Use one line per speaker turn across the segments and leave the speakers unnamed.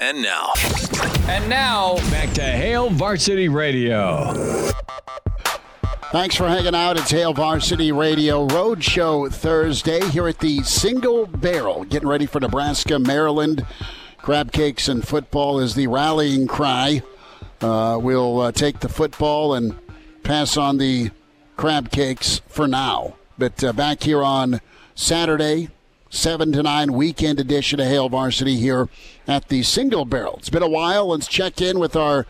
And now,
And now,
Back to Hail Varsity Radio.
Thanks for hanging out. It's Hail Varsity Radio Roadshow Thursday here at the Single Barrel, getting ready for Nebraska, Maryland. Crab cakes and football is the rallying cry. Uh, we'll uh, take the football and pass on the crab cakes for now. But uh, back here on Saturday, 7 to 9 weekend edition of Hail Varsity here at the Single Barrel. It's been a while. Let's check in with our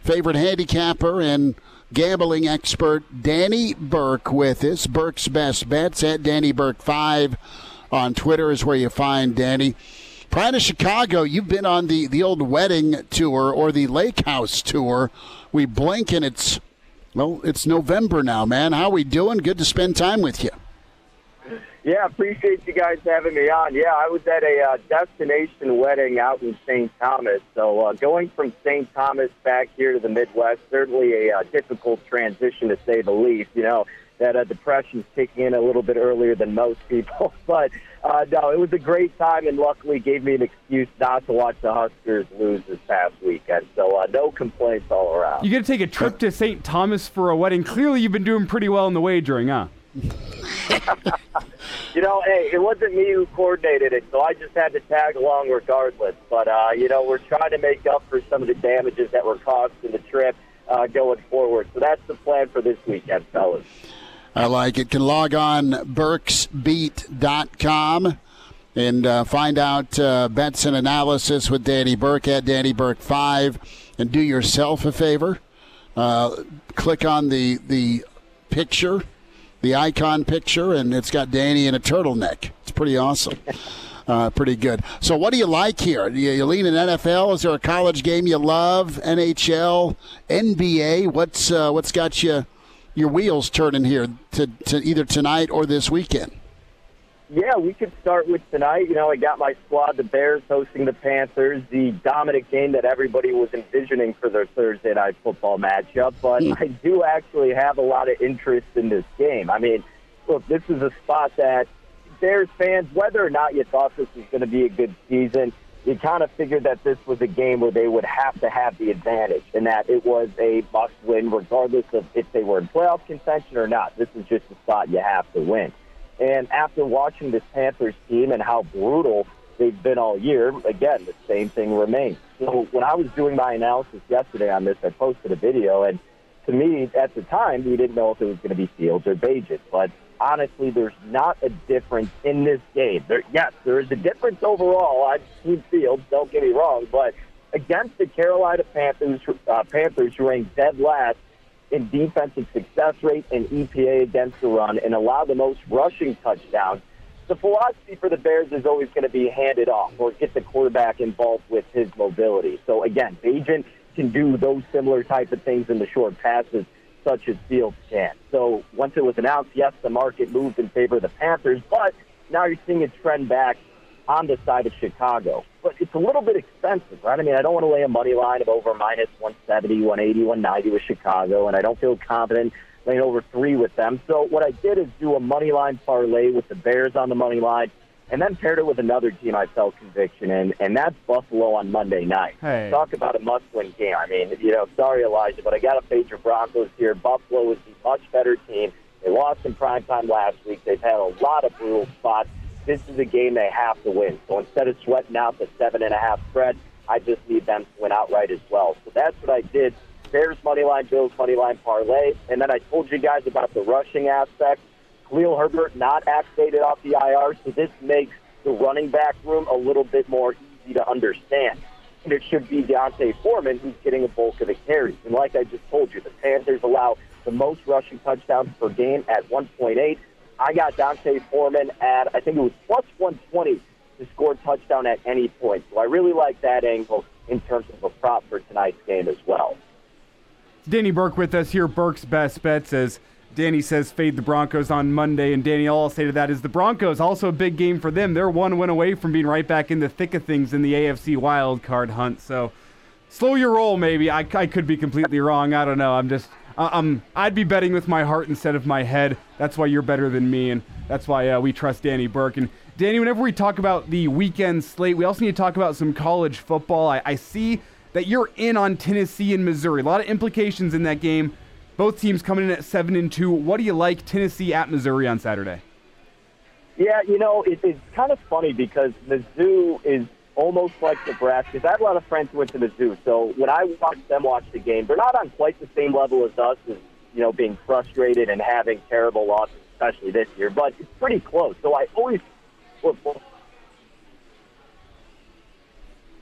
favorite handicapper and gambling expert Danny Burke with us. Burke's Best Bets at Danny Burke 5 on Twitter is where you find Danny. Prior to Chicago, you've been on the, the old wedding tour or the lake house tour. We blink and it's, well, it's November now, man. How we doing? Good to spend time with you.
Yeah, appreciate you guys having me on. Yeah, I was at a uh, destination wedding out in St. Thomas. So uh, going from St. Thomas back here to the Midwest, certainly a uh, difficult transition to say the least. You know, that uh, depression's kicking in a little bit earlier than most people. but uh, no, it was a great time and luckily gave me an excuse not to watch the Huskers lose this past weekend. So uh, no complaints all around.
you got to take a trip to St. Thomas for a wedding. Clearly, you've been doing pretty well in the wagering, huh?
You know, hey, it wasn't me who coordinated it, so I just had to tag along regardless. But, uh, you know, we're trying to make up for some of the damages that were caused in the trip uh, going forward. So that's the plan for this weekend, fellas.
I like it. Can log on burksbeat.com and uh, find out uh, bets and analysis with Danny Burke at Danny Burke 5 and do yourself a favor. Uh, click on the, the picture, the icon picture, and it's got Danny in a turtleneck. It's pretty awesome. Uh, pretty good. So, what do you like here? You, you lean in NFL? Is there a college game you love? NHL, NBA? What's uh, what's got you your wheels turning here to, to either tonight or this weekend?
Yeah, we could start with tonight. You know, I got my squad, the Bears hosting the Panthers, the dominant game that everybody was envisioning for their Thursday night football matchup. But hmm. I do actually have a lot of interest in this game. I mean, look, this is a spot that Bears fans, whether or not you thought this was going to be a good season, you kind of figured that this was a game where they would have to have the advantage and that it was a must win regardless of if they were in playoff contention or not. This is just a spot you have to win. And after watching this Panthers team and how brutal they've been all year, again, the same thing remains. So when I was doing my analysis yesterday on this, I posted a video, and to me, at the time, we didn't know if it was going to be Fields or Bagent. But honestly, there's not a difference in this game. There, yes, there is a difference overall. I've seen Fields, don't get me wrong, but against the Carolina Panthers, uh, Panthers who ranked dead last in defensive success rate and EPA against the run and allow the most rushing touchdowns. The philosophy for the Bears is always going to be hand it off or get the quarterback involved with his mobility. So again, Bagent can do those similar type of things in the short passes, such as Fields can. So once it was announced, yes, the market moved in favor of the Panthers, but now you're seeing a trend back on the side of Chicago. But it's a little bit expensive, right? I mean, I don't want to lay a money line of over minus 170, 180, 190 with Chicago, and I don't feel confident laying over three with them. So what I did is do a money line parlay with the Bears on the money line, and then paired it with another team I felt conviction in, and that's Buffalo on Monday night.
Hey.
Talk about a must-win game. I mean, you know, sorry, Elijah, but I got to fade your Broncos here. Buffalo is the much better team. They lost in prime time last week. They've had a lot of brutal spots. This is a game they have to win. So instead of sweating out the seven and a half spread, I just need them to win outright as well. So that's what I did. Bears money line, Bills money line parlay, and then I told you guys about the rushing aspect. Khalil Herbert not activated off the IR, so this makes the running back room a little bit more easy to understand. And it should be D'Onta Foreman who's getting a bulk of the carries. And like I just told you, the Panthers allow the most rushing touchdowns per game at 1.8. I got D'Onta Foreman at, I think it was plus 120 to score a touchdown at any point. So I really like that angle in terms of a prop for tonight's game as well.
Danny Burke with us here. Burke's best bet says Danny says fade the Broncos on Monday, and Danny, all I'll say to that is the Broncos also a big game for them. They're one win away from being right back in the thick of things in the AFC wild card hunt. So slow your roll, maybe. I, I could be completely wrong. I don't know. I'm just uh, um I'd be betting with my heart instead of my head. That's why you're better than me, and that's why uh, we trust Danny Burke. And Danny, whenever we talk about the weekend slate, we also need to talk about some college football. I, I see that you're in on Tennessee and Missouri. A lot of implications in that game. Both teams coming in at seven and two. What do you like Tennessee at Missouri on Saturday?
Yeah, you know, it, it's kind of funny because Mizzou is almost like Nebraska. I have a lot of friends who went to Mizzou, so when I watch them watch the game, they're not on quite the same level as us, as you know, being frustrated and having terrible losses, especially this year. But it's pretty close. So I always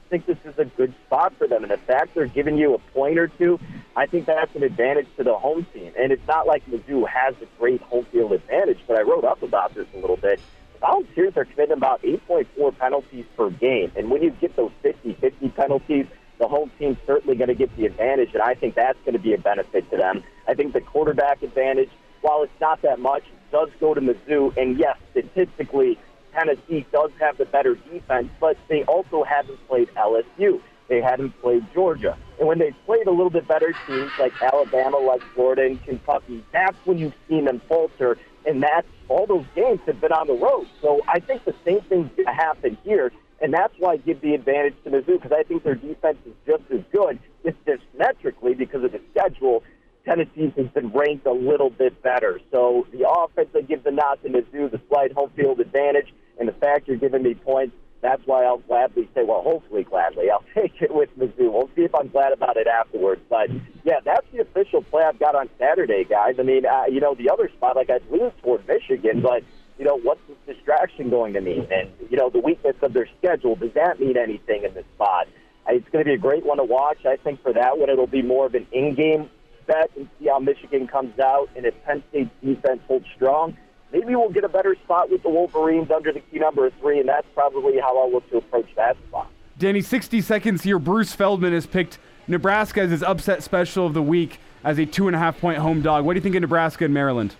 think this is a good spot for them. And the fact they're giving you a point or two, I think that's an advantage to the home team. And it's not like Mizzou has a great home field advantage, but I wrote up about this a little bit. Volunteers are committing about 8.4 penalties per game. And when you get those 50 50 penalties, the home team's certainly going to get the advantage, and I think that's going to be a benefit to them. I think the quarterback advantage, while it's not that much, does go to Mizzou. And yes, statistically, Tennessee does have the better defense, but they also haven't played LSU. They hadn't played Georgia. And when they played a little bit better teams like Alabama, like Florida, and Kentucky, that's when you've seen them falter. And that's all those games have been on the road. So I think the same thing's going to happen here. And that's why I give the advantage to Mizzou because I think their defense is just as good. It's just metrically because of the schedule. Tennessee has been ranked a little bit better. So the offense, I give the nod to Mizzou, the slight home field advantage, and the fact you're giving me points. That's why I'll gladly say, well, hopefully gladly, I'll take it with Mizzou. We'll see if I'm glad about it afterwards. But yeah, that's the official play I've got on Saturday, guys. I mean, uh, you know, the other spot, like I'd lean toward Michigan, but you know, what's this distraction going to mean? And you know, the weakness of their schedule does that mean anything in this spot? It's going to be a great one to watch. I think for that one, it'll be more of an in-game bet and see how Michigan comes out. And if Penn State's defense holds strong, maybe we'll get a better spot with the Wolverines under the key number three, and that's probably how I'll look to approach that spot.
Danny, 60 seconds here. Bruce Feldman has picked Nebraska as his upset special of the week as a two and a half point home dog. What do you think of Nebraska and Maryland?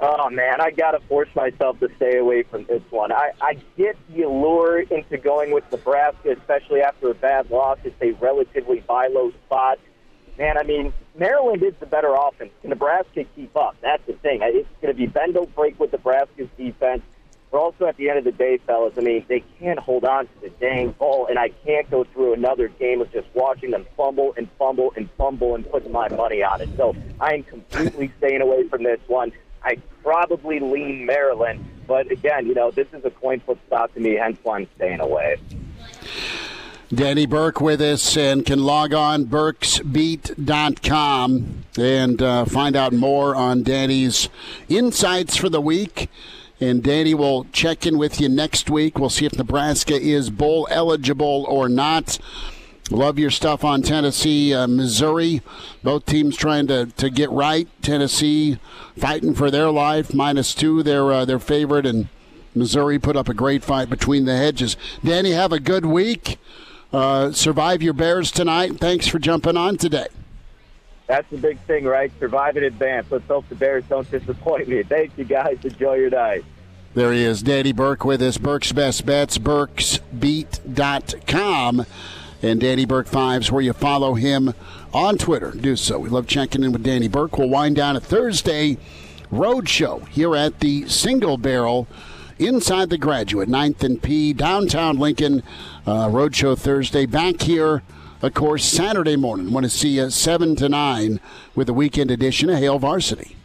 Oh man, I gotta force myself to stay away from this one. I, I get the allure into going with Nebraska, especially after a bad loss. It's a relatively buy low spot man, I mean, Maryland is the better offense. Can Nebraska keep up? That's the thing. It's going to be bend don't break with Nebraska's defense. But also at the end of the day, fellas, I mean, they can't hold on to the dang ball, and I can't go through another game of just watching them fumble and fumble and fumble and putting my money on it. So I am completely staying away from this one. I probably lean Maryland, but again, you know, this is a coin flip spot to me, hence why I'm staying away.
Danny Burke with us and can log on burksbeat.com and uh, find out more on Danny's insights for the week. And Danny will check in with you next week. We'll see if Nebraska is bowl eligible or not. Love your stuff on Tennessee, uh, Missouri. Both teams trying to, to get right. Tennessee fighting for their life, minus two, their uh, their favorite, and Missouri put up a great fight between the hedges. Danny, have a good week. Uh, survive your Bears tonight. Thanks for jumping on today.
That's the big thing, right? Survive in advance. Let's hope the Bears don't disappoint me. Thank you, guys. Enjoy your night.
There he is, Danny Burke with us. Burke's Best Bets, burksbeat.com. And Danny Burke Fives, where you follow him on Twitter. Do so. We love checking in with Danny Burke. We'll wind down a Thursday road show here at the Single Barrel inside the graduate, 9th and P, downtown Lincoln. Uh, Roadshow Thursday. Back here, of course, Saturday morning. Want to see you 7 to 9 with the weekend edition of Hail Varsity.